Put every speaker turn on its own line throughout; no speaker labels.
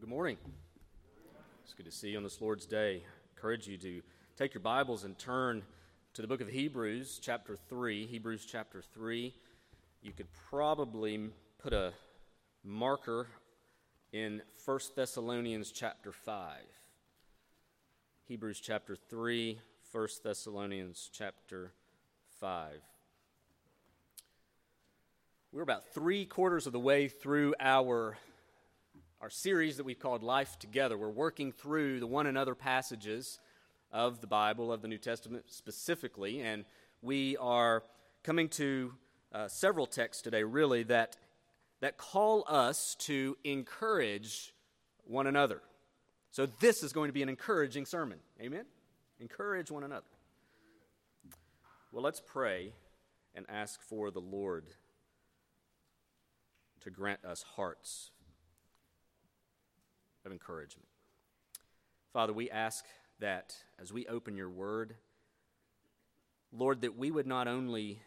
Good morning. It's good to see you on this Lord's Day. I encourage you to take your Bibles and turn to the book of Hebrews, chapter 3. Hebrews, chapter 3. You could probably put a marker in 1 Thessalonians, chapter 5. Hebrews, chapter 3, 1 Thessalonians, chapter 5. We're about three quarters of the way through our our series that we've called Life Together. We're working through the one another passages of the Bible, of the New Testament specifically, and we are coming to uh, several texts today, really, that, that call us to encourage one another. So, this is going to be an encouraging sermon. Amen? Encourage one another. Well, let's pray and ask for the Lord to grant us hearts of encouragement. Father, we ask that as we open your word, Lord, that we would not only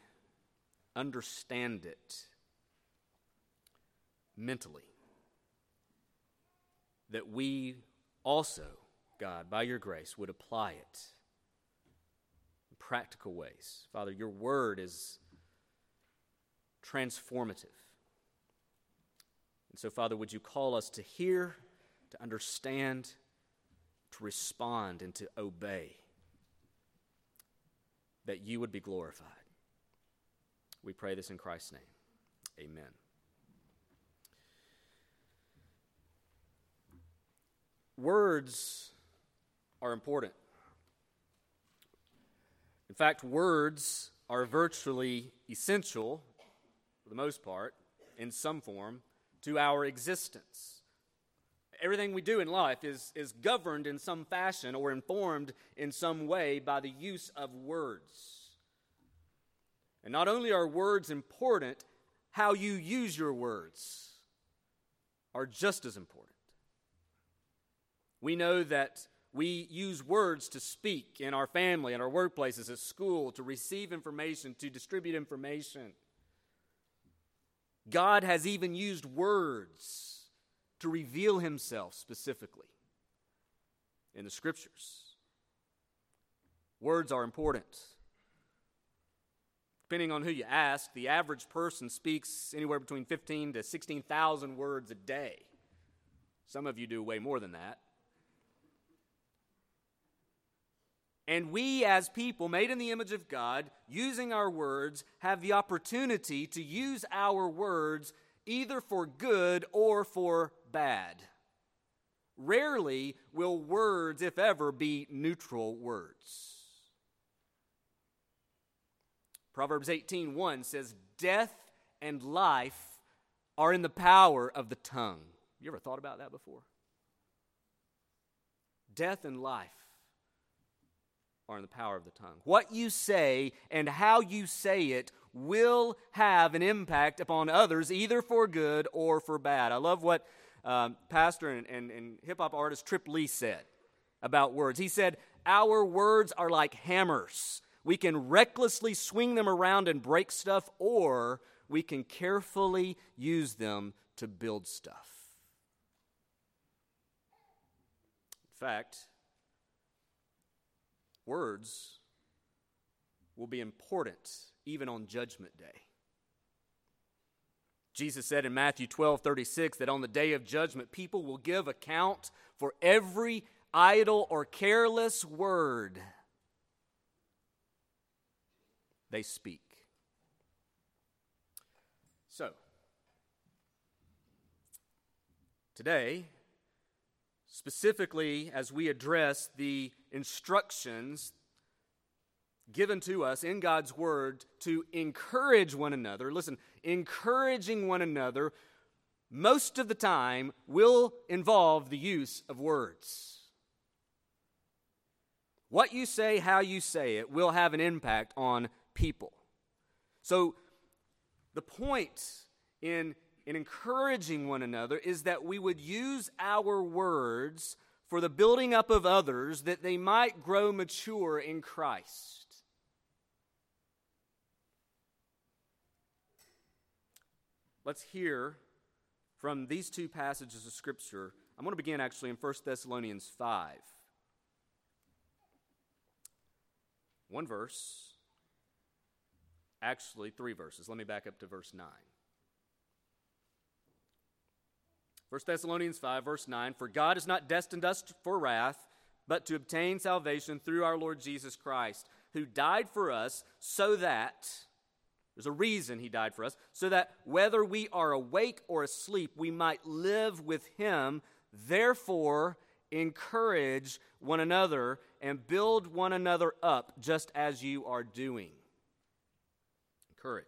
understand it mentally, that we also, God, by your grace, would apply it in practical ways. Father, your word is transformative. And so, Father, would you call us to hear to understand, to respond, and to obey, that you would be glorified. We pray this in Christ's name. Amen. Words are important. In fact, words are virtually essential, for the most part, in some form, to our existence everything we do in life is, is governed in some fashion or informed in some way by the use of words. And not only are words important, how you use your words are just as important. We know that we use words to speak in our family, in our workplaces, at school, to receive information, to distribute information. God has even used words to reveal himself specifically in the scriptures. Words are important. Depending on who you ask, the average person speaks anywhere between 15 to 16,000 words a day. Some of you do way more than that. And we, as people made in the image of God, using our words, have the opportunity to use our words either for good or for bad. Rarely will words, if ever, be neutral words. Proverbs 18:1 says, "Death and life are in the power of the tongue." You ever thought about that before? Death and life are in the power of the tongue. What you say and how you say it will have an impact upon others, either for good or for bad. I love what um, pastor and, and, and hip hop artist Trip Lee said about words. He said, Our words are like hammers. We can recklessly swing them around and break stuff, or we can carefully use them to build stuff. In fact, words will be important even on Judgment Day. Jesus said in Matthew 12 36 that on the day of judgment, people will give account for every idle or careless word they speak. So, today, specifically as we address the instructions given to us in God's Word to encourage one another. Listen, encouraging one another most of the time will involve the use of words. What you say, how you say it, will have an impact on people. So, the point in, in encouraging one another is that we would use our words for the building up of others that they might grow mature in Christ. Let's hear from these two passages of Scripture. I'm going to begin actually in 1 Thessalonians 5. One verse, actually, three verses. Let me back up to verse 9. 1 Thessalonians 5, verse 9 For God has not destined us for wrath, but to obtain salvation through our Lord Jesus Christ, who died for us so that, there's a reason he died for us, so that whether we are awake or asleep, we might live with him. Therefore, encourage one another and build one another up, just as you are doing. Encourage.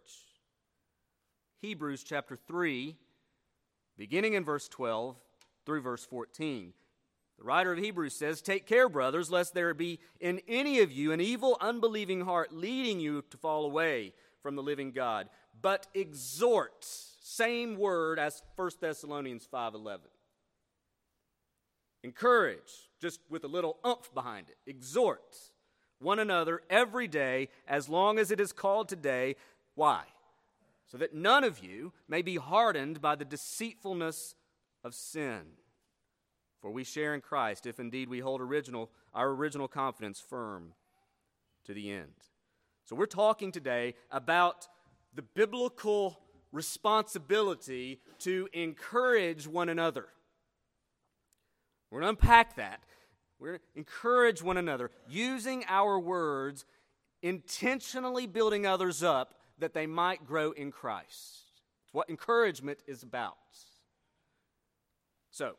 Hebrews chapter 3 beginning in verse 12 through verse 14. The writer of Hebrews says, Take care, brothers, lest there be in any of you an evil, unbelieving heart leading you to fall away from the living God. But exhort, same word as 1 Thessalonians 5.11. Encourage, just with a little umph behind it. Exhort one another every day as long as it is called today. Why? so that none of you may be hardened by the deceitfulness of sin. For we share in Christ if indeed we hold original, our original confidence firm to the end. So we're talking today about the biblical responsibility to encourage one another. We're going to unpack that. We're going to encourage one another using our words, intentionally building others up that they might grow in Christ. It's what encouragement is about. So,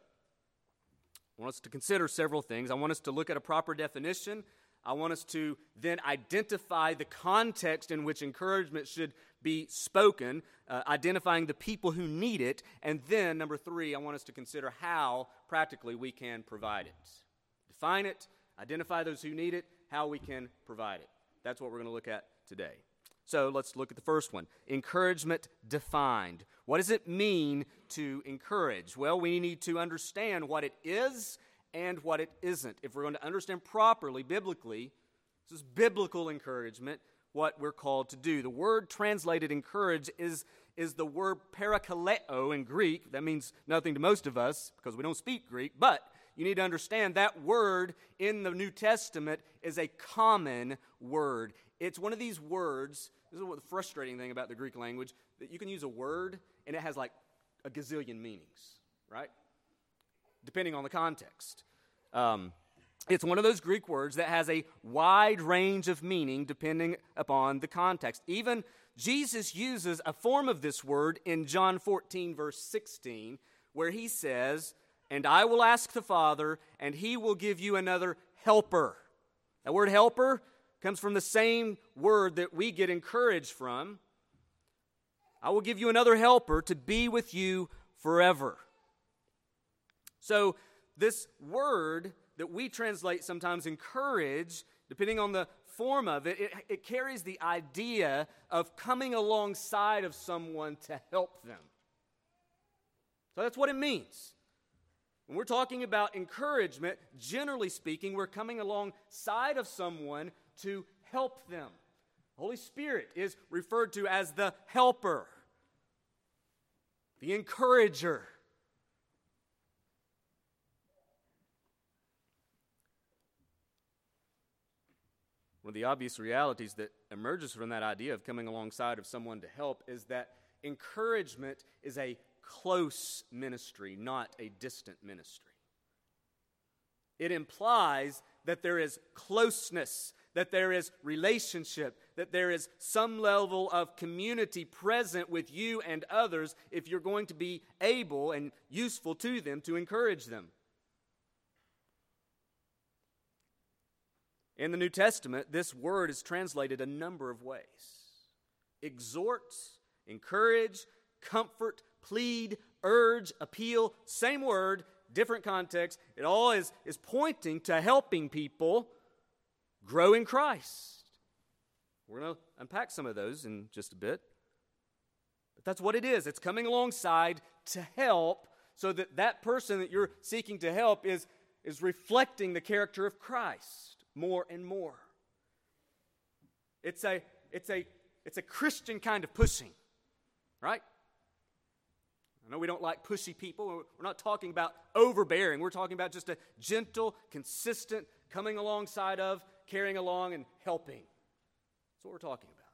I want us to consider several things. I want us to look at a proper definition. I want us to then identify the context in which encouragement should be spoken, uh, identifying the people who need it. And then, number three, I want us to consider how practically we can provide it. Define it, identify those who need it, how we can provide it. That's what we're going to look at today. So let's look at the first one encouragement defined. What does it mean to encourage? Well, we need to understand what it is and what it isn't. If we're going to understand properly, biblically, this is biblical encouragement, what we're called to do. The word translated encourage is, is the word parakaleo in Greek. That means nothing to most of us because we don't speak Greek, but you need to understand that word in the New Testament is a common word. It's one of these words. This is what the frustrating thing about the Greek language that you can use a word and it has like a gazillion meanings, right? Depending on the context. Um, it's one of those Greek words that has a wide range of meaning depending upon the context. Even Jesus uses a form of this word in John 14, verse 16, where he says, And I will ask the Father, and he will give you another helper. That word helper comes from the same word that we get encouraged from. I will give you another helper to be with you forever. So, this word that we translate sometimes encourage, depending on the form of it, it, it, carries the idea of coming alongside of someone to help them. So that's what it means. When we're talking about encouragement, generally speaking, we're coming alongside of someone to help them. Holy Spirit is referred to as the helper, the encourager. One of the obvious realities that emerges from that idea of coming alongside of someone to help is that encouragement is a close ministry, not a distant ministry. It implies that there is closeness, that there is relationship, that there is some level of community present with you and others if you're going to be able and useful to them to encourage them. In the New Testament, this word is translated a number of ways exhort, encourage, comfort, plead, urge, appeal, same word, different context. It all is, is pointing to helping people grow in Christ. We're going to unpack some of those in just a bit. But that's what it is. It's coming alongside to help so that that person that you're seeking to help is, is reflecting the character of Christ more and more. It's a, it's a, it's a Christian kind of pushing, right? I know we don't like pushy people. We're not talking about overbearing. We're talking about just a gentle, consistent coming alongside of, carrying along, and helping. That's what we're talking about.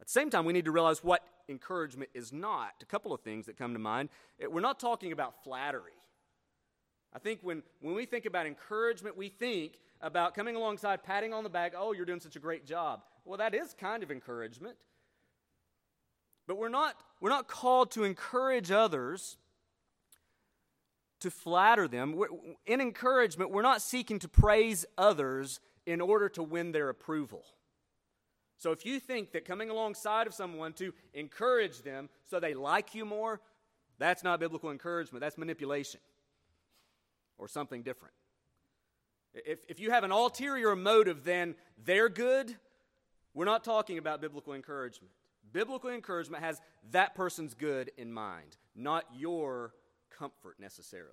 At the same time, we need to realize what encouragement is not. A couple of things that come to mind. We're not talking about flattery. I think when, when we think about encouragement, we think about coming alongside, patting on the back, oh, you're doing such a great job. Well, that is kind of encouragement. But we're not, we're not called to encourage others, to flatter them. We're, in encouragement, we're not seeking to praise others in order to win their approval. So if you think that coming alongside of someone to encourage them so they like you more, that's not biblical encouragement, that's manipulation or something different. If, if you have an ulterior motive, then they're good, we're not talking about biblical encouragement. Biblical encouragement has that person's good in mind, not your comfort necessarily.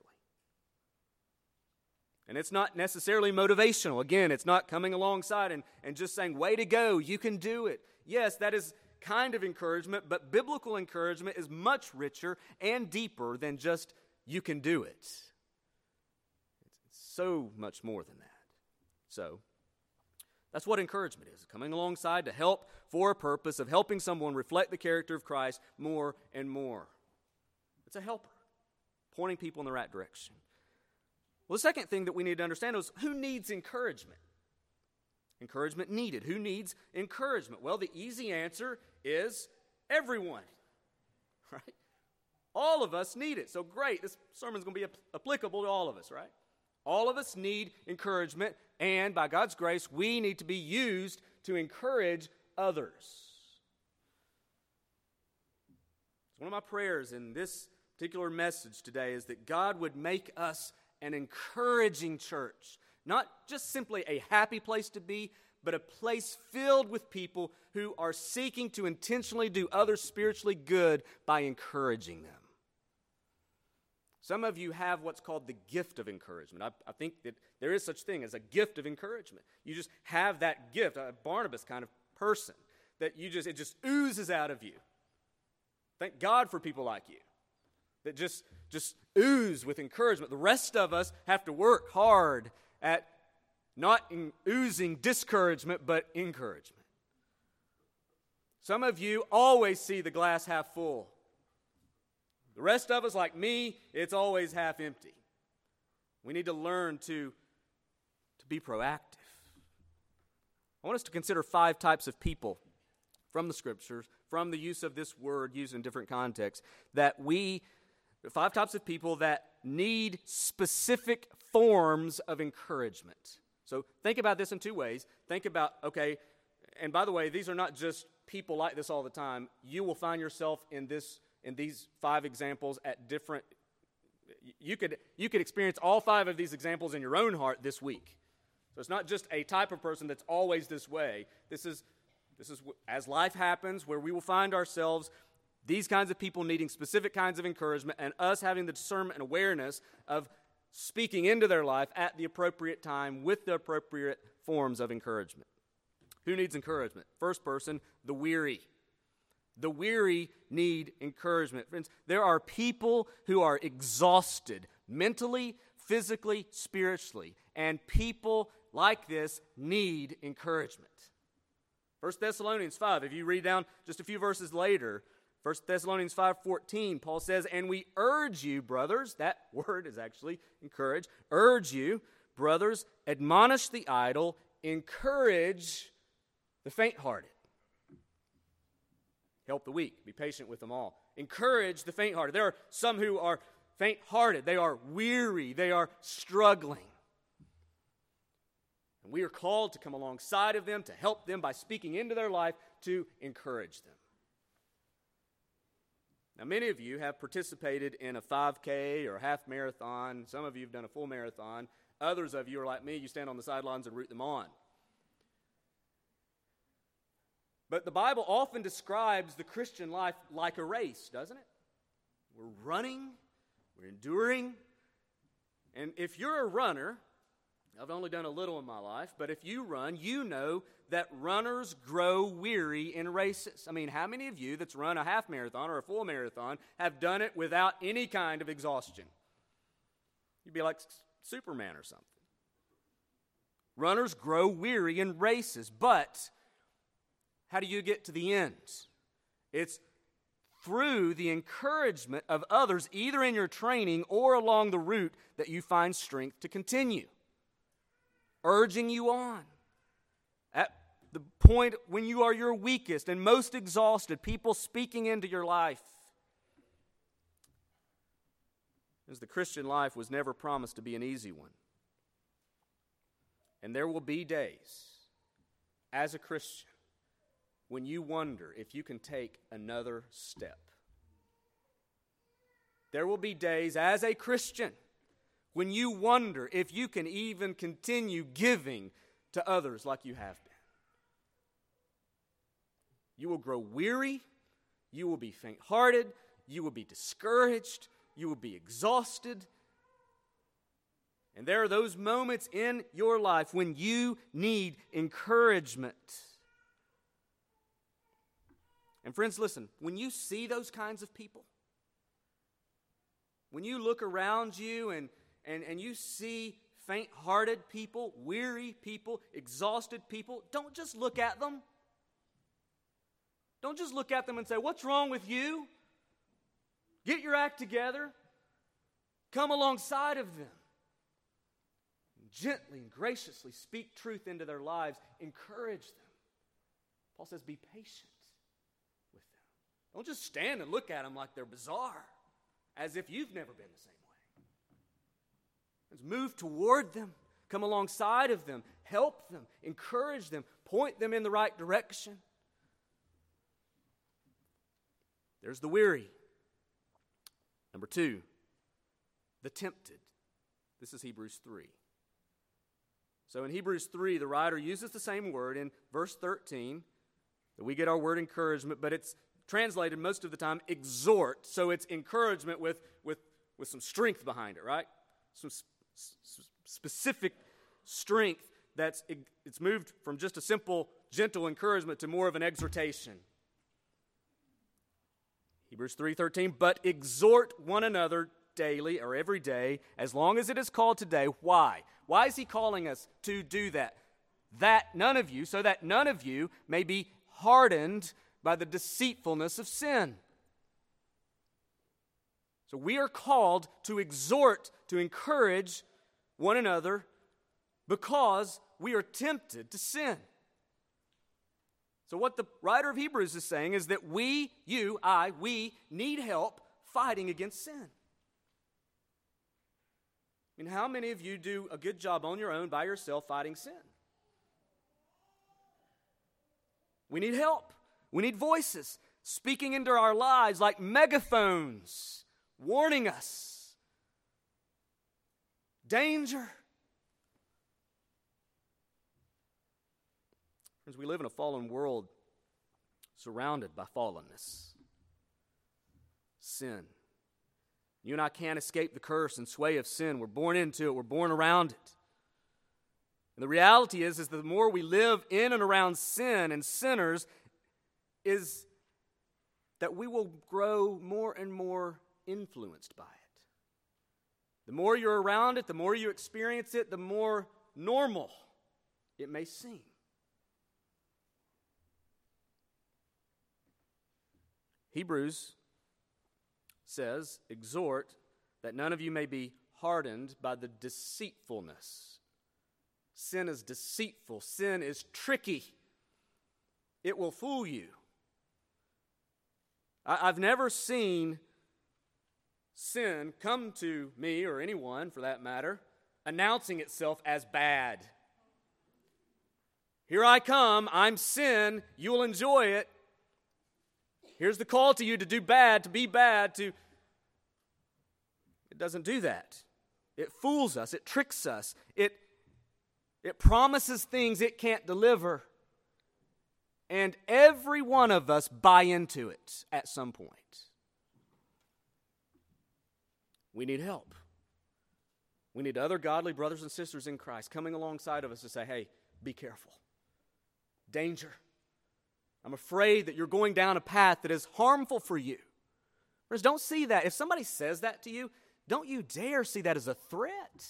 And it's not necessarily motivational. Again, it's not coming alongside and, and just saying, way to go, you can do it. Yes, that is kind of encouragement, but biblical encouragement is much richer and deeper than just, you can do it. So much more than that. So, that's what encouragement is coming alongside to help for a purpose of helping someone reflect the character of Christ more and more. It's a helper, pointing people in the right direction. Well, the second thing that we need to understand is who needs encouragement? Encouragement needed. Who needs encouragement? Well, the easy answer is everyone, right? All of us need it. So great, this sermon's going to be applicable to all of us, right? All of us need encouragement, and by God's grace, we need to be used to encourage others. One of my prayers in this particular message today is that God would make us an encouraging church, not just simply a happy place to be, but a place filled with people who are seeking to intentionally do others spiritually good by encouraging them. Some of you have what's called the gift of encouragement. I, I, think that there is such thing as a gift of encouragement. You just have that gift, a Barnabas kind of person, that you just it just oozes out of you. Thank God for people like you that just just ooze with encouragement. The rest of us have to work hard at not oozing discouragement, but encouragement. Some of you always see the glass half full. The rest of us, like me, it's always half empty. We need to learn to, to be proactive. I want us to consider five types of people from the scriptures, from the use of this word used in different contexts, that we, five types of people that need specific forms of encouragement. So think about this in two ways. Think about, okay, and by the way, these are not just people like this all the time. You will find yourself in this in these five examples at different you could you could experience all five of these examples in your own heart this week. So it's not just a type of person that's always this way. This is this is as life happens where we will find ourselves these kinds of people needing specific kinds of encouragement and us having the discernment and awareness of speaking into their life at the appropriate time with the appropriate forms of encouragement. Who needs encouragement? First person the weary the weary need encouragement. Friends, there are people who are exhausted mentally, physically, spiritually, and people like this need encouragement. 1 Thessalonians 5, if you read down just a few verses later, 1 Thessalonians 5:14, Paul says, "And we urge you, brothers, that word is actually encourage, urge you, brothers, admonish the idle, encourage the faint-hearted." Help the weak. Be patient with them all. Encourage the faint hearted. There are some who are faint hearted, they are weary, they are struggling. And we are called to come alongside of them, to help them by speaking into their life, to encourage them. Now, many of you have participated in a 5K or a half marathon. Some of you have done a full marathon. Others of you are like me, you stand on the sidelines and root them on. But the Bible often describes the Christian life like a race, doesn't it? We're running, we're enduring. And if you're a runner, I've only done a little in my life, but if you run, you know that runners grow weary in races. I mean, how many of you that's run a half marathon or a full marathon have done it without any kind of exhaustion? You'd be like Superman or something. Runners grow weary in races, but how do you get to the end? It's through the encouragement of others, either in your training or along the route, that you find strength to continue urging you on. At the point when you are your weakest and most exhausted, people speaking into your life. As the Christian life was never promised to be an easy one. And there will be days as a Christian when you wonder if you can take another step. There will be days as a Christian when you wonder if you can even continue giving to others like you have been. You will grow weary, you will be faint hearted, you will be discouraged, you will be exhausted. And there are those moments in your life when you need encouragement. And, friends, listen, when you see those kinds of people, when you look around you and and, and you see faint hearted people, weary people, exhausted people, don't just look at them. Don't just look at them and say, What's wrong with you? Get your act together. Come alongside of them. Gently and graciously speak truth into their lives. Encourage them. Paul says, Be patient. Don't just stand and look at them like they're bizarre, as if you've never been the same. Way. Let's Move toward them, come alongside of them, help them, encourage them, point them in the right direction. There's the weary. Number two, the tempted. This is Hebrews 3. So in Hebrews 3, the writer uses the same word in verse 13 that we get our word encouragement, but it's translated most of the time exhort. So it's encouragement with, with, with some strength behind it, right? Some specific strength that's it's moved from just a simple gentle encouragement to more of an exhortation hebrews 3.13 but exhort one another daily or every day as long as it is called today why why is he calling us to do that that none of you so that none of you may be hardened by the deceitfulness of sin so we are called to exhort to encourage one another because we are tempted to sin. So, what the writer of Hebrews is saying is that we, you, I, we need help fighting against sin. I mean, how many of you do a good job on your own by yourself fighting sin? We need help. We need voices speaking into our lives like megaphones, warning us danger. Friends, we live in a fallen world surrounded by fallenness, sin. You and I can't escape the curse and sway of sin. We're born into it, we're born around it. And the reality is, is the more we live in and around sin and sinners, is that we will grow more and more influenced by it. The more you're around it, the more you experience it, the more normal it may seem. Hebrews says, exhort that none of you may be hardened by the deceitfulness. Sin is deceitful, sin is tricky, it will fool you. I, have never seen sin come to me, or anyone for that matter, announcing itself as bad. Here I come, I'm sin, you will enjoy it. Here's the call to you to do bad, to be bad, to. It doesn't do that. It fools us, it tricks us, it, it promises things it can't deliver. And every one of us buy into it at some point. We need help. We need other godly brothers and sisters in Christ coming alongside of us to say, hey, be careful. Danger. I'm afraid that you're going down a path that is harmful for you. Friends, don't see that. If somebody says that to you, don't you dare see that as a threat.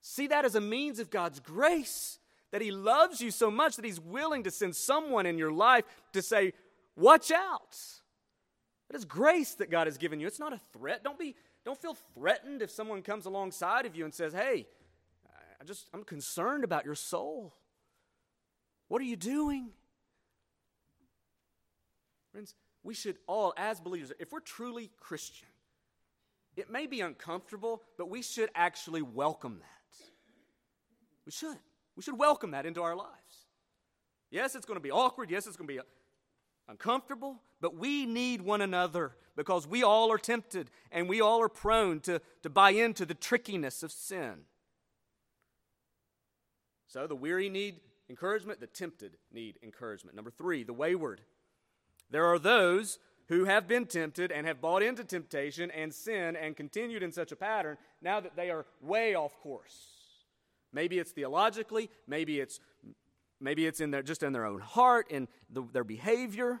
See that as a means of God's grace, that He loves you so much that He's willing to send someone in your life to say, Watch out. That is grace that God has given you. It's not a threat. Don't be don't feel threatened if someone comes alongside of you and says, "Hey, I just I'm concerned about your soul. What are you doing?" Friends, we should all as believers, if we're truly Christian, it may be uncomfortable, but we should actually welcome that. We should. We should welcome that into our lives. Yes, it's going to be awkward. Yes, it's going to be uncomfortable, but we need one another because we all are tempted and we all are prone to, to buy into the trickiness of sin. So the weary need encouragement, the tempted need encouragement. Number three, the wayward. There are those who have been tempted and have bought into temptation and sin and continued in such a pattern now that they are way off course. Maybe it's theologically, maybe it's maybe it's in their just in their own heart and the, their behavior.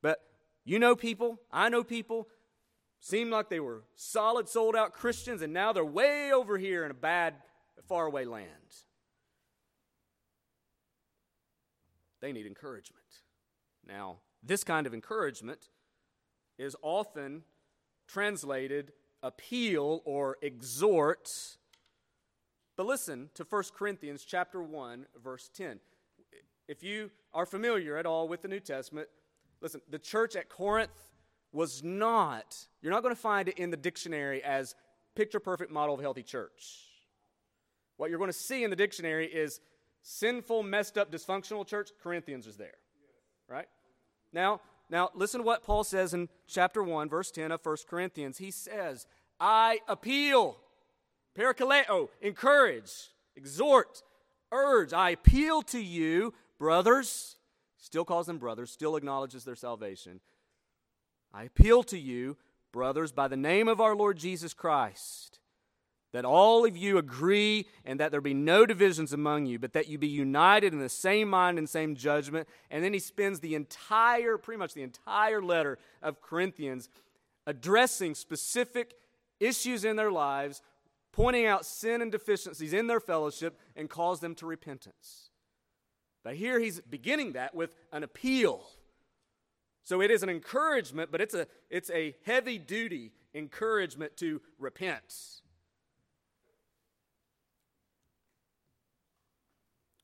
But you know people, I know people seem like they were solid sold out Christians and now they're way over here in a bad faraway land. They need encouragement. Now, this kind of encouragement is often translated appeal or exhort. But listen to 1 Corinthians chapter 1 verse 10. If you are familiar at all with the New Testament, listen, the church at Corinth was not, you're not going to find it in the dictionary as picture perfect model of healthy church. What you're going to see in the dictionary is sinful, messed up, dysfunctional church. Corinthians is there. Right? Now, now listen to what Paul says in chapter 1, verse 10 of 1 Corinthians. He says, I appeal, parakaleo, encourage, exhort, urge, I appeal to you brothers, still calls them brothers, still acknowledges their salvation. I appeal to you, brothers, by the name of our Lord Jesus Christ, that all of you agree and that there be no divisions among you, but that you be united in the same mind and same judgment. And then he spends the entire, pretty much the entire letter of Corinthians addressing specific issues in their lives, pointing out sin and deficiencies in their fellowship, and calls them to repentance. But here he's beginning that with an appeal. So it is an encouragement, but it's a, it's a heavy duty encouragement to repent.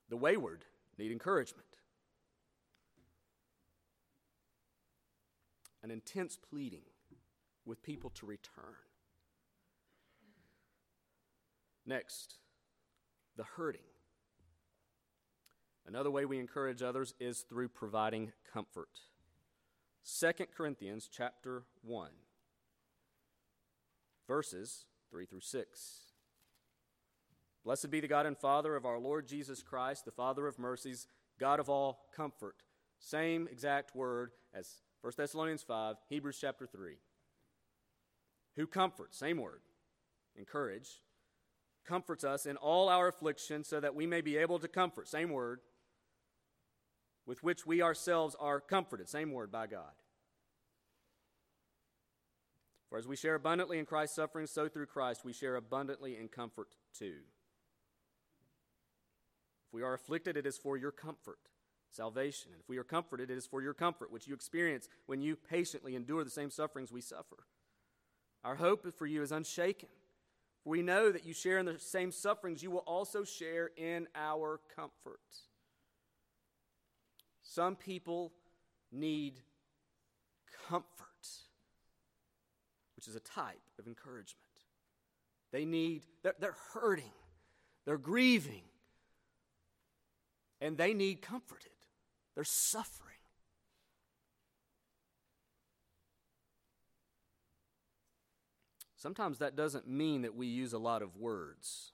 The wayward need encouragement. An intense pleading with people to return. Next, the hurting. Another way we encourage others is through providing comfort. 2 Corinthians chapter 1 verses 3 through 6. Blessed be the God and Father of our Lord Jesus Christ, the Father of mercies, God of all comfort. Same exact word as 1 Thessalonians 5, Hebrews chapter 3. Who comforts, same word, encourage, comforts us in all our affliction so that we may be able to comfort, same word, with which we ourselves are comforted. Same word by God. For as we share abundantly in Christ's suffering, so through Christ we share abundantly in comfort too. If we are afflicted, it is for your comfort, salvation. And if we are comforted, it is for your comfort, which you experience when you patiently endure the same sufferings we suffer. Our hope for you is unshaken. We know that you share in the same sufferings, you will also share in our comfort. Some people need comfort, which is a type of encouragement. They need, they're, they're hurting, they're grieving, and they need comforted. They're suffering. Sometimes that doesn't mean that we use a lot of words.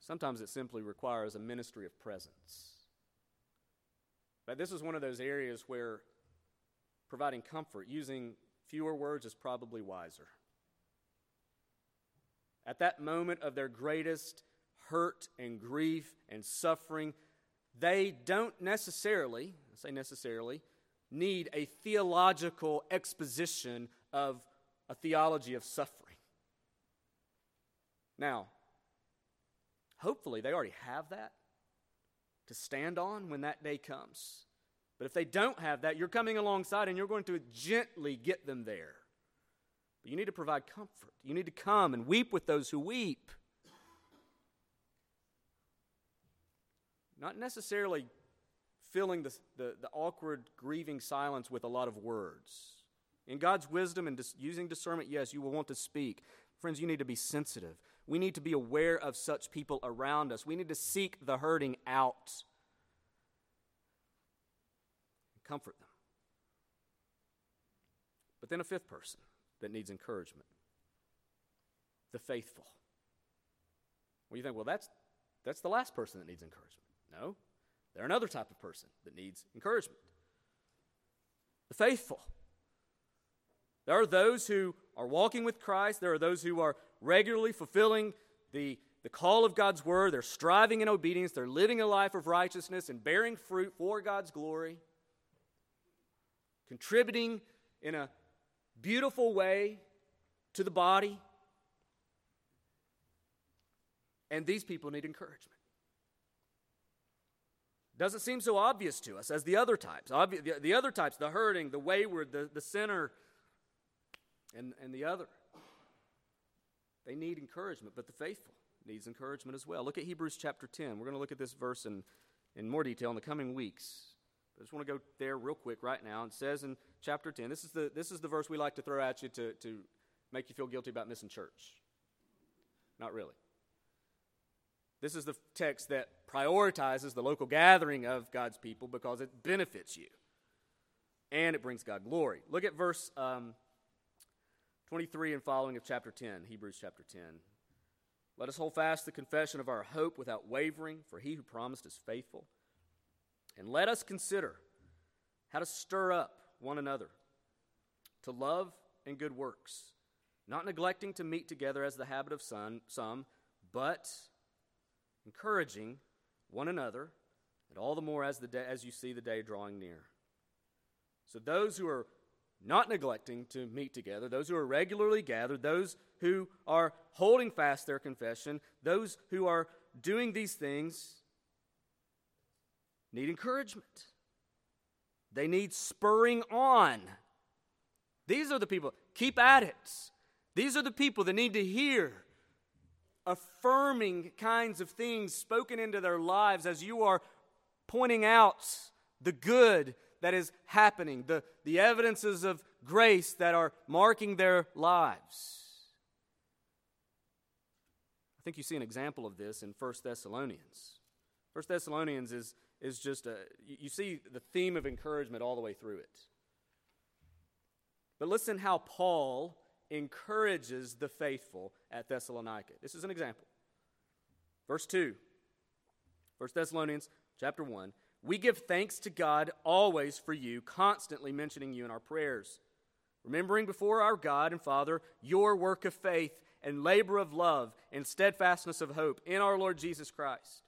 Sometimes it simply requires a ministry of presence. But this is one of those areas where providing comfort, using fewer words, is probably wiser. at that moment of their greatest hurt and grief and suffering, they don't necessarily, I say necessarily, need a theological exposition of a theology of suffering. Now, hopefully they already have that to stand on when that day comes. But if they don't have that, you're coming alongside and you're going to gently get them there. But you need to provide comfort. You need to come and weep with those who weep. Not necessarily filling the, the, the awkward, grieving silence with a lot of words. In God's wisdom and dis- using discernment, yes, you will want to speak. Friends, you need to be sensitive. We need to be aware of such people around us. We need to seek the hurting out and comfort them. But then a fifth person that needs encouragement the faithful. Well, you think, well, that's, that's the last person that needs encouragement. No, they're another type of person that needs encouragement. The faithful. There are those who are walking with Christ, there are those who are regularly fulfilling the, the call of God's word, they're striving in obedience, they're living a life of righteousness and bearing fruit for God's glory, contributing in a beautiful way to the body. And these people need encouragement. Doesn't seem so obvious to us as the other types. Obvi- the, the other types, the hurting, the wayward, the, the sinner, and, and the other. They need encouragement, but the faithful needs encouragement as well. Look at Hebrews chapter 10. We're going to look at this verse in, in more detail in the coming weeks. I just want to go there real quick right now. It says in chapter 10, this is the, this is the verse we like to throw at you to, to make you feel guilty about missing church. Not really. This is the text that prioritizes the local gathering of God's people because it benefits you and it brings God glory. Look at verse um, 23 and following of chapter 10, Hebrews chapter 10. Let us hold fast the confession of our hope without wavering, for he who promised is faithful. And let us consider how to stir up one another to love and good works, not neglecting to meet together as the habit of some, but encouraging one another, and all the more as, the day, as you see the day drawing near. So, those who are not neglecting to meet together, those who are regularly gathered, those who are holding fast their confession, those who are doing these things need encouragement. They need spurring on. These are the people, keep at it. These are the people that need to hear affirming kinds of things spoken into their lives as you are pointing out the good that is happening, the, the evidences of grace that are marking their lives. I think you see an example of this in 1 Thessalonians. 1 Thessalonians is, is just a, you see the theme of encouragement all the way through it. But listen how Paul encourages the faithful at Thessalonica. This is an example. Verse 2, 1 Thessalonians chapter 1. We give thanks to God always for you, constantly mentioning you in our prayers, remembering before our God and Father your work of faith and labor of love and steadfastness of hope in our Lord Jesus Christ.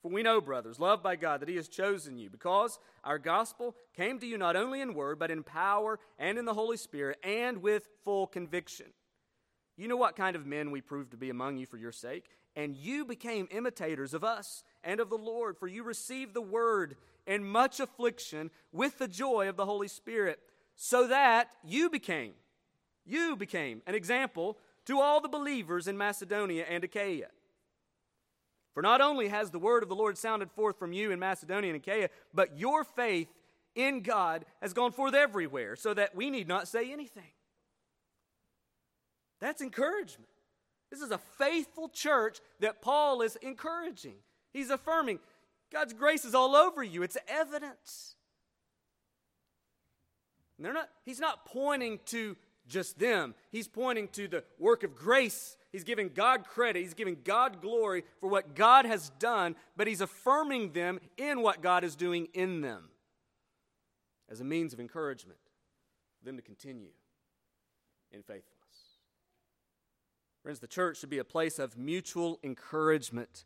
For we know, brothers, loved by God, that He has chosen you, because our gospel came to you not only in word, but in power and in the Holy Spirit, and with full conviction. You know what kind of men we proved to be among you for your sake, and you became imitators of us and of the Lord, for you received the word in much affliction with the joy of the Holy Spirit, so that you became, you became an example to all the believers in Macedonia and Achaia. For not only has the word of the Lord sounded forth from you in Macedonia and Achaia, but your faith in God has gone forth everywhere, so that we need not say anything. That's encouragement. This is a faithful church that Paul is encouraging. He's affirming God's grace is all over you, it's evidence. And they're not, he's not pointing to just them, he's pointing to the work of grace He's giving God credit. He's giving God glory for what God has done, but he's affirming them in what God is doing in them as a means of encouragement for them to continue in faithfulness. Friends, the church should be a place of mutual encouragement.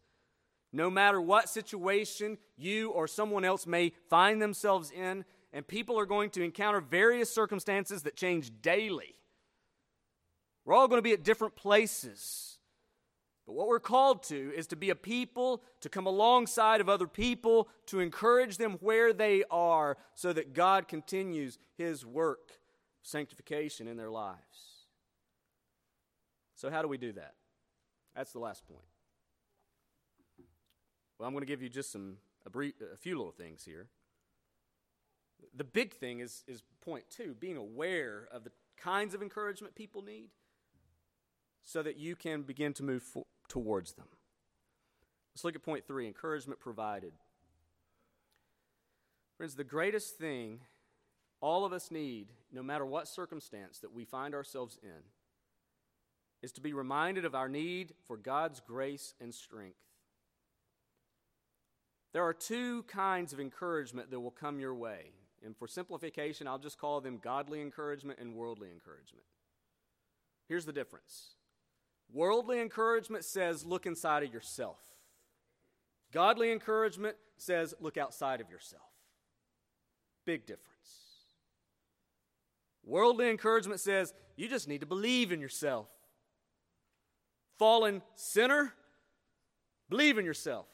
No matter what situation you or someone else may find themselves in, and people are going to encounter various circumstances that change daily. We're all going to be at different places. But what we're called to is to be a people, to come alongside of other people, to encourage them where they are, so that God continues His work of sanctification in their lives. So, how do we do that? That's the last point. Well, I'm going to give you just some a, brief, a few little things here. The big thing is, is point two being aware of the kinds of encouragement people need so that you can begin to move for, towards them. Let's look at point three encouragement provided. Friends, the greatest thing all of us need, no matter what circumstance that we find ourselves in, is to be reminded of our need for God's grace and strength. There are two kinds of encouragement that will come your way. And for simplification, I'll just call them godly encouragement and worldly encouragement. Here's the difference worldly encouragement says, look inside of yourself, godly encouragement says, look outside of yourself. Big difference. Worldly encouragement says, you just need to believe in yourself. Fallen sinner, believe in yourself.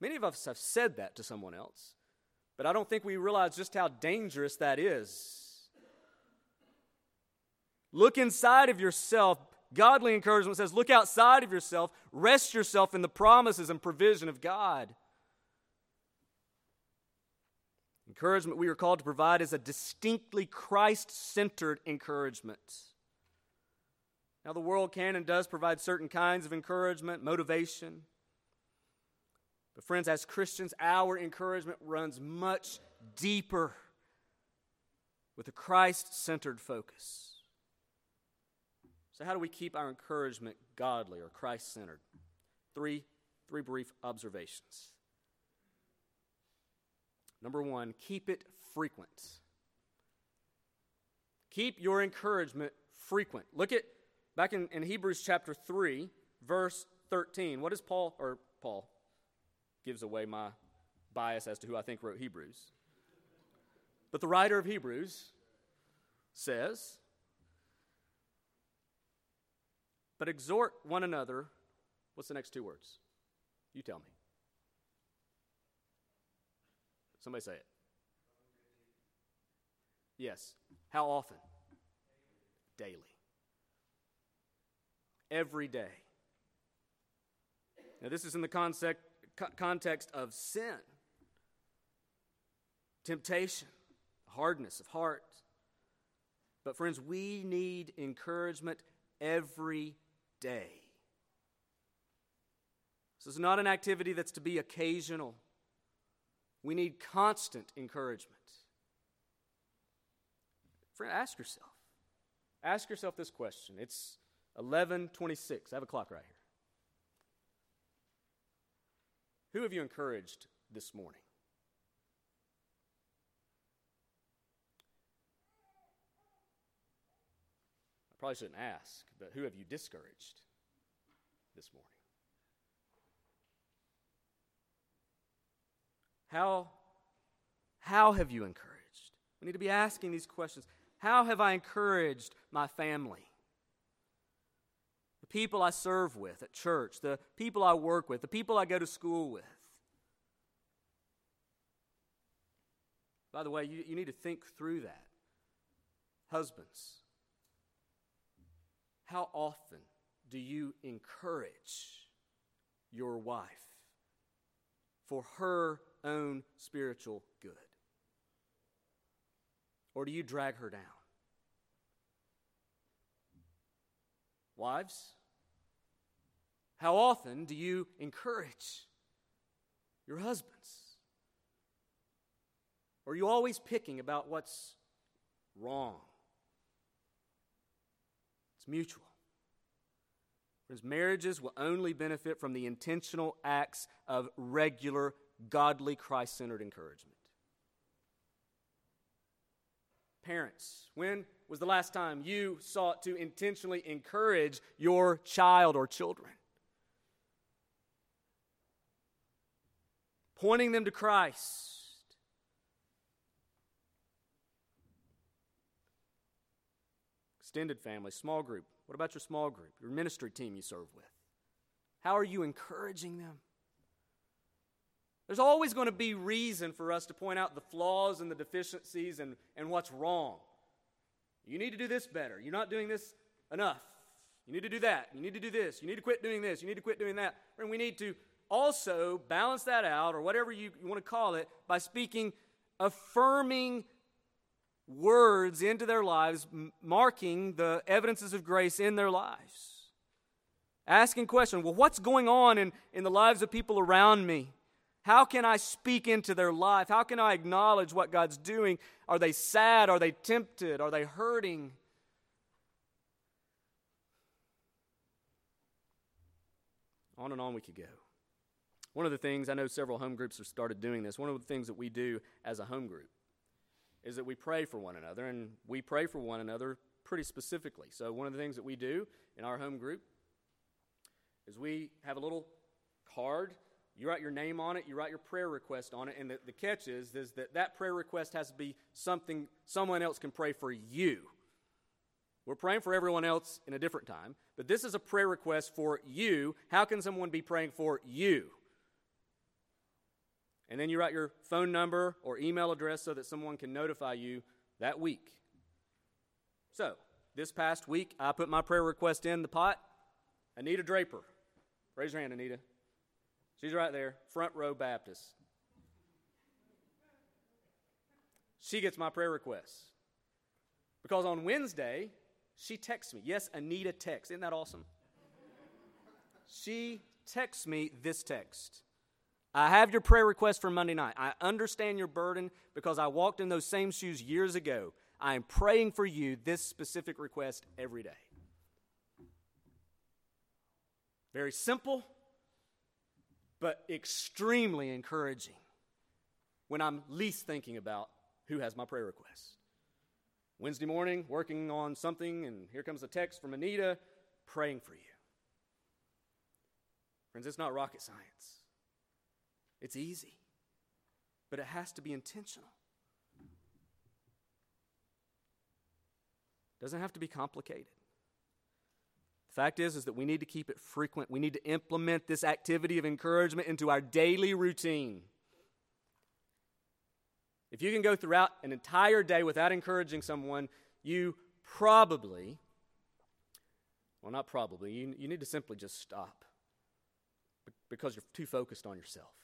Many of us have said that to someone else, but I don't think we realize just how dangerous that is. Look inside of yourself. Godly encouragement says, look outside of yourself, rest yourself in the promises and provision of God. Encouragement we are called to provide is a distinctly Christ centered encouragement. Now, the world can and does provide certain kinds of encouragement, motivation. But, friends, as Christians, our encouragement runs much deeper with a Christ centered focus. So, how do we keep our encouragement godly or Christ centered? Three, three brief observations. Number one, keep it frequent. Keep your encouragement frequent. Look at back in, in Hebrews chapter 3, verse 13. What does Paul, or Paul, gives away my bias as to who I think wrote Hebrews. But the writer of Hebrews says, But exhort one another. What's the next two words? You tell me. Somebody say it. Yes. How often? Daily. Every day. Now, this is in the context of sin, temptation, hardness of heart. But, friends, we need encouragement every day. This is not an activity that's to be occasional. We need constant encouragement. Friend, ask yourself. Ask yourself this question. It's 11:26. I have a clock right here. Who have you encouraged this morning? I probably shouldn't ask, but who have you discouraged this morning? How, how have you encouraged? We need to be asking these questions. How have I encouraged my family? People I serve with at church, the people I work with, the people I go to school with. By the way, you, you need to think through that. Husbands, how often do you encourage your wife for her own spiritual good? Or do you drag her down? Wives, how often do you encourage your husbands? Or are you always picking about what's wrong? It's mutual. Friends, marriages will only benefit from the intentional acts of regular, godly, Christ centered encouragement. Parents, when was the last time you sought to intentionally encourage your child or children? Pointing them to Christ. Extended family, small group. What about your small group, your ministry team you serve with? How are you encouraging them? There's always going to be reason for us to point out the flaws and the deficiencies and, and what's wrong. You need to do this better. You're not doing this enough. You need to do that. You need to do this. You need to quit doing this. You need to quit doing that. And we need to also balance that out, or whatever you, you want to call it, by speaking affirming words into their lives, marking the evidences of grace in their lives. Asking questions well, what's going on in, in the lives of people around me? How can I speak into their life? How can I acknowledge what God's doing? Are they sad? Are they tempted? Are they hurting? On and on we could go. One of the things, I know several home groups have started doing this. One of the things that we do as a home group is that we pray for one another, and we pray for one another pretty specifically. So, one of the things that we do in our home group is we have a little card you write your name on it, you write your prayer request on it, and the, the catch is, is that that prayer request has to be something someone else can pray for you. We're praying for everyone else in a different time, but this is a prayer request for you. How can someone be praying for you? And then you write your phone number or email address so that someone can notify you that week. So, this past week, I put my prayer request in the pot. Anita Draper. Raise your hand, Anita. She's right there, front row Baptist. She gets my prayer requests. Because on Wednesday, she texts me. Yes, Anita texts. Isn't that awesome? She texts me this text. I have your prayer request for Monday night. I understand your burden because I walked in those same shoes years ago. I am praying for you this specific request every day. Very simple, but extremely encouraging when I'm least thinking about who has my prayer request. Wednesday morning, working on something, and here comes a text from Anita praying for you. Friends, it's not rocket science, it's easy, but it has to be intentional. It doesn't have to be complicated. The fact is, is that we need to keep it frequent. We need to implement this activity of encouragement into our daily routine. If you can go throughout an entire day without encouraging someone, you probably, well, not probably, you, you need to simply just stop because you're too focused on yourself.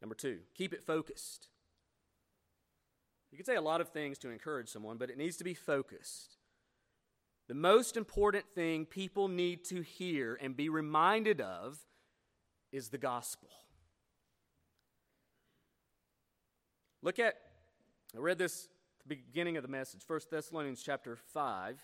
Number two, keep it focused. You can say a lot of things to encourage someone, but it needs to be focused. The most important thing people need to hear and be reminded of is the gospel. Look at, I read this at the beginning of the message, 1 Thessalonians chapter 5,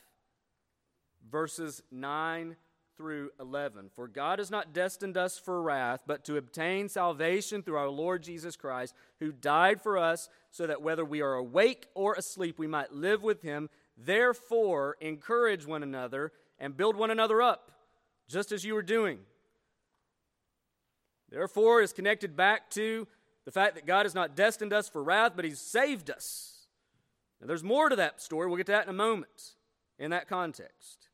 verses 9 through 11. For God has not destined us for wrath, but to obtain salvation through our Lord Jesus Christ, who died for us, so that whether we are awake or asleep, we might live with him. Therefore, encourage one another and build one another up, just as you are doing. Therefore, is connected back to the fact that God has not destined us for wrath, but He's saved us. Now, there's more to that story. We'll get to that in a moment in that context.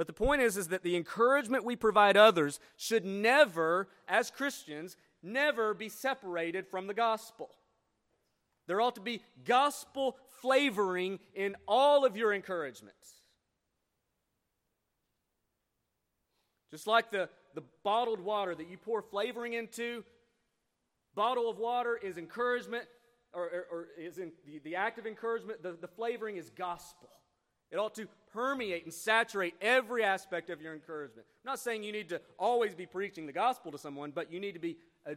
But the point is, is that the encouragement we provide others should never, as Christians, never be separated from the gospel. There ought to be gospel flavoring in all of your encouragements. Just like the, the bottled water that you pour flavoring into, bottle of water is encouragement, or, or, or is in the, the act of encouragement, the, the flavoring is gospel. It ought to permeate and saturate every aspect of your encouragement. I'm not saying you need to always be preaching the gospel to someone, but you need to be uh,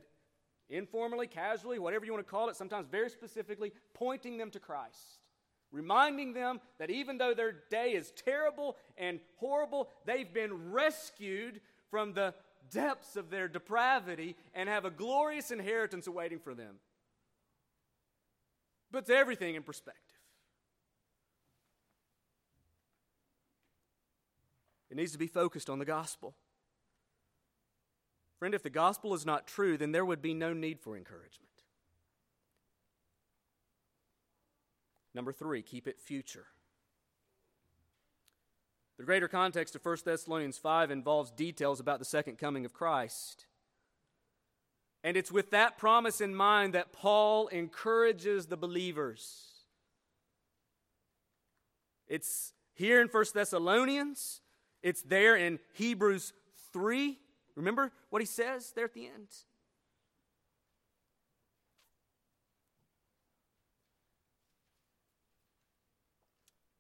informally, casually, whatever you want to call it, sometimes very specifically, pointing them to Christ. Reminding them that even though their day is terrible and horrible, they've been rescued from the depths of their depravity and have a glorious inheritance awaiting for them. puts everything in perspective. It needs to be focused on the gospel. Friend, if the gospel is not true, then there would be no need for encouragement. Number three, keep it future. The greater context of 1 Thessalonians 5 involves details about the second coming of Christ. And it's with that promise in mind that Paul encourages the believers. It's here in 1 Thessalonians, it's there in Hebrews 3. Remember what he says there at the end?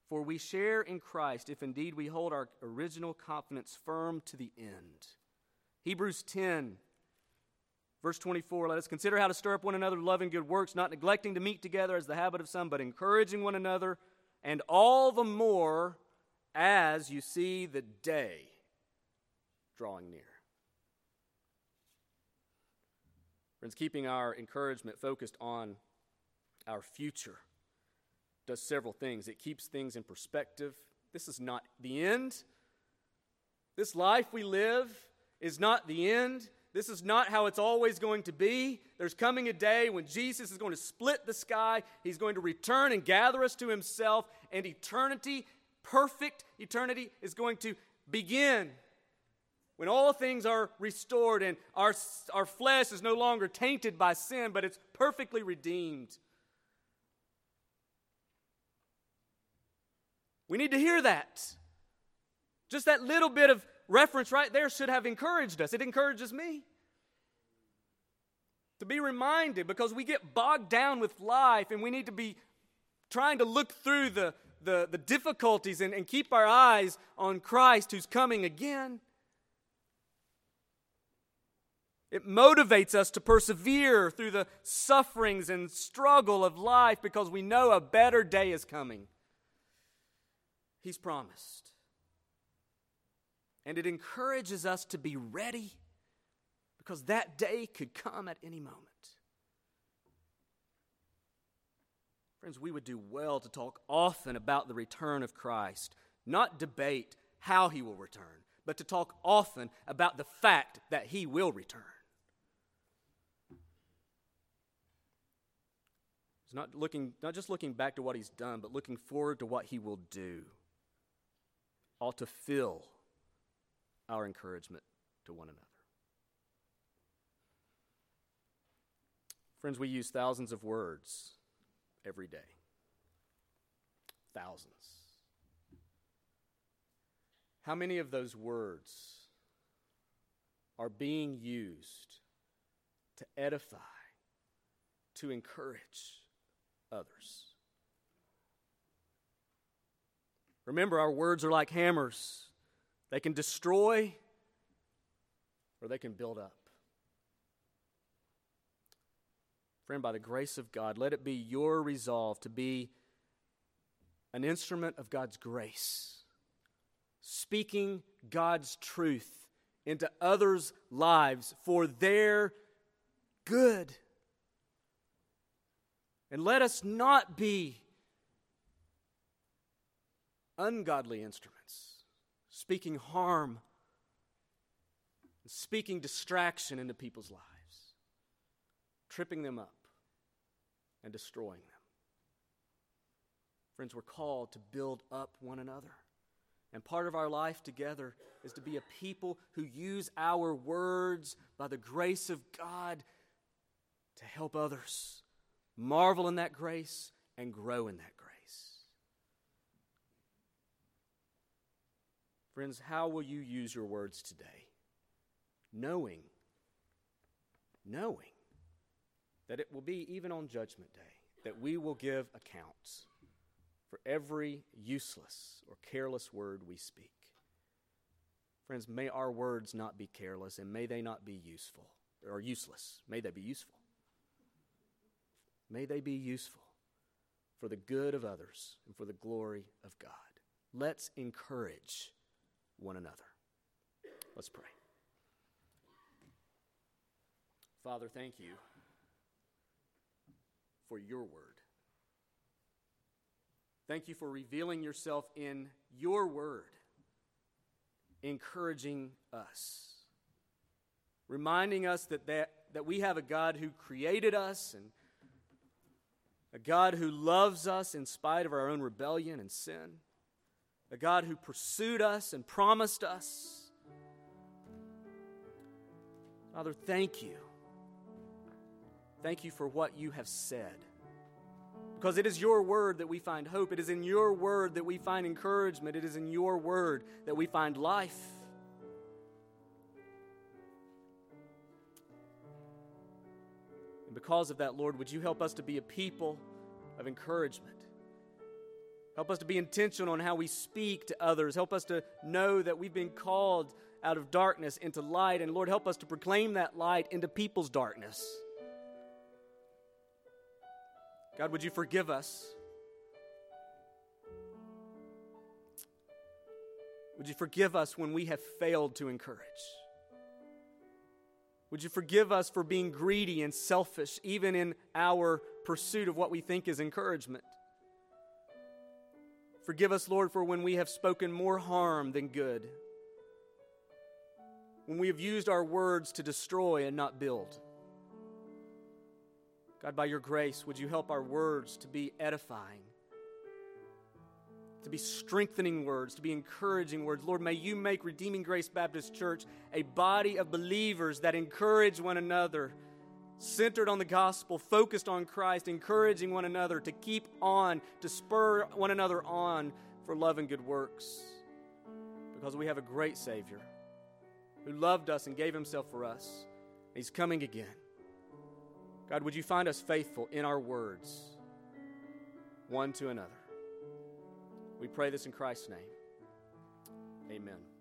For we share in Christ if indeed we hold our original confidence firm to the end. Hebrews 10, verse 24 Let us consider how to stir up one another to love and good works, not neglecting to meet together as the habit of some, but encouraging one another, and all the more as you see the day drawing near. Friends, keeping our encouragement focused on our future does several things. It keeps things in perspective. This is not the end. This life we live is not the end. This is not how it's always going to be. There's coming a day when Jesus is going to split the sky. He's going to return and gather us to himself, and eternity, perfect eternity, is going to begin. When all things are restored and our, our flesh is no longer tainted by sin, but it's perfectly redeemed. We need to hear that. Just that little bit of reference right there should have encouraged us. It encourages me. To be reminded because we get bogged down with life and we need to be trying to look through the, the, the difficulties and, and keep our eyes on Christ who's coming again. It motivates us to persevere through the sufferings and struggle of life because we know a better day is coming. He's promised. And it encourages us to be ready because that day could come at any moment. Friends, we would do well to talk often about the return of Christ, not debate how he will return, but to talk often about the fact that he will return. It's not looking not just looking back to what he's done, but looking forward to what he will do ought to fill our encouragement to one another. Friends, we use thousands of words every day. Thousands. How many of those words are being used to edify, to encourage others? Remember, our words are like hammers, they can destroy or they can build up. Friend, by the grace of God, let it be your resolve to be an instrument of God's grace, speaking God's truth into others' lives for their good. And let us not be ungodly instruments, speaking harm, speaking distraction into people's lives, tripping them up, and destroying them. Friends, we're called to build up one another. And part of our life together is to be a people who use our words by the grace of God to help others marvel in that grace and grow in that grace. Friends, how will you use your words today? Knowing, knowing that it will be even on Judgment Day that we will give accounts for every useless or careless word we speak. Friends, may our words not be careless and may they not be useful or useless. May they be useful. May they be useful for the good of others and for the glory of God. Let's encourage one another. Let's pray. Father, thank you for your word. Thank you for revealing yourself in your word, encouraging us, reminding us that, that, that we have a God who created us and a God who loves us in spite of our own rebellion and sin, a God who pursued us and promised us. Father, thank you. Thank you for what you have said. Because it is your word that we find hope. It is in your word that we find encouragement. It is in your word that we find life. And because of that, Lord, would you help us to be a people of encouragement? Help us to be intentional in how we speak to others. Help us to know that we've been called out of darkness into light. And Lord, help us to proclaim that light into people's darkness. God, would you forgive us? Would you forgive us when we have failed to encourage? Would you forgive us for being greedy and selfish, even in our pursuit of what we think is encouragement? Forgive us, Lord, for when we have spoken more harm than good, when we have used our words to destroy and not build. God, by your grace, would you help our words to be edifying, to be strengthening words, to be encouraging words. Lord, may you make Redeeming Grace Baptist Church a body of believers that encourage one another, centered on the gospel, focused on Christ, encouraging one another to keep on, to spur one another on for love and good works. Because we have a great Savior who loved us and gave himself for us. He's coming again. God, would you find us faithful in our words, one to another? We pray this in Christ's name. Amen.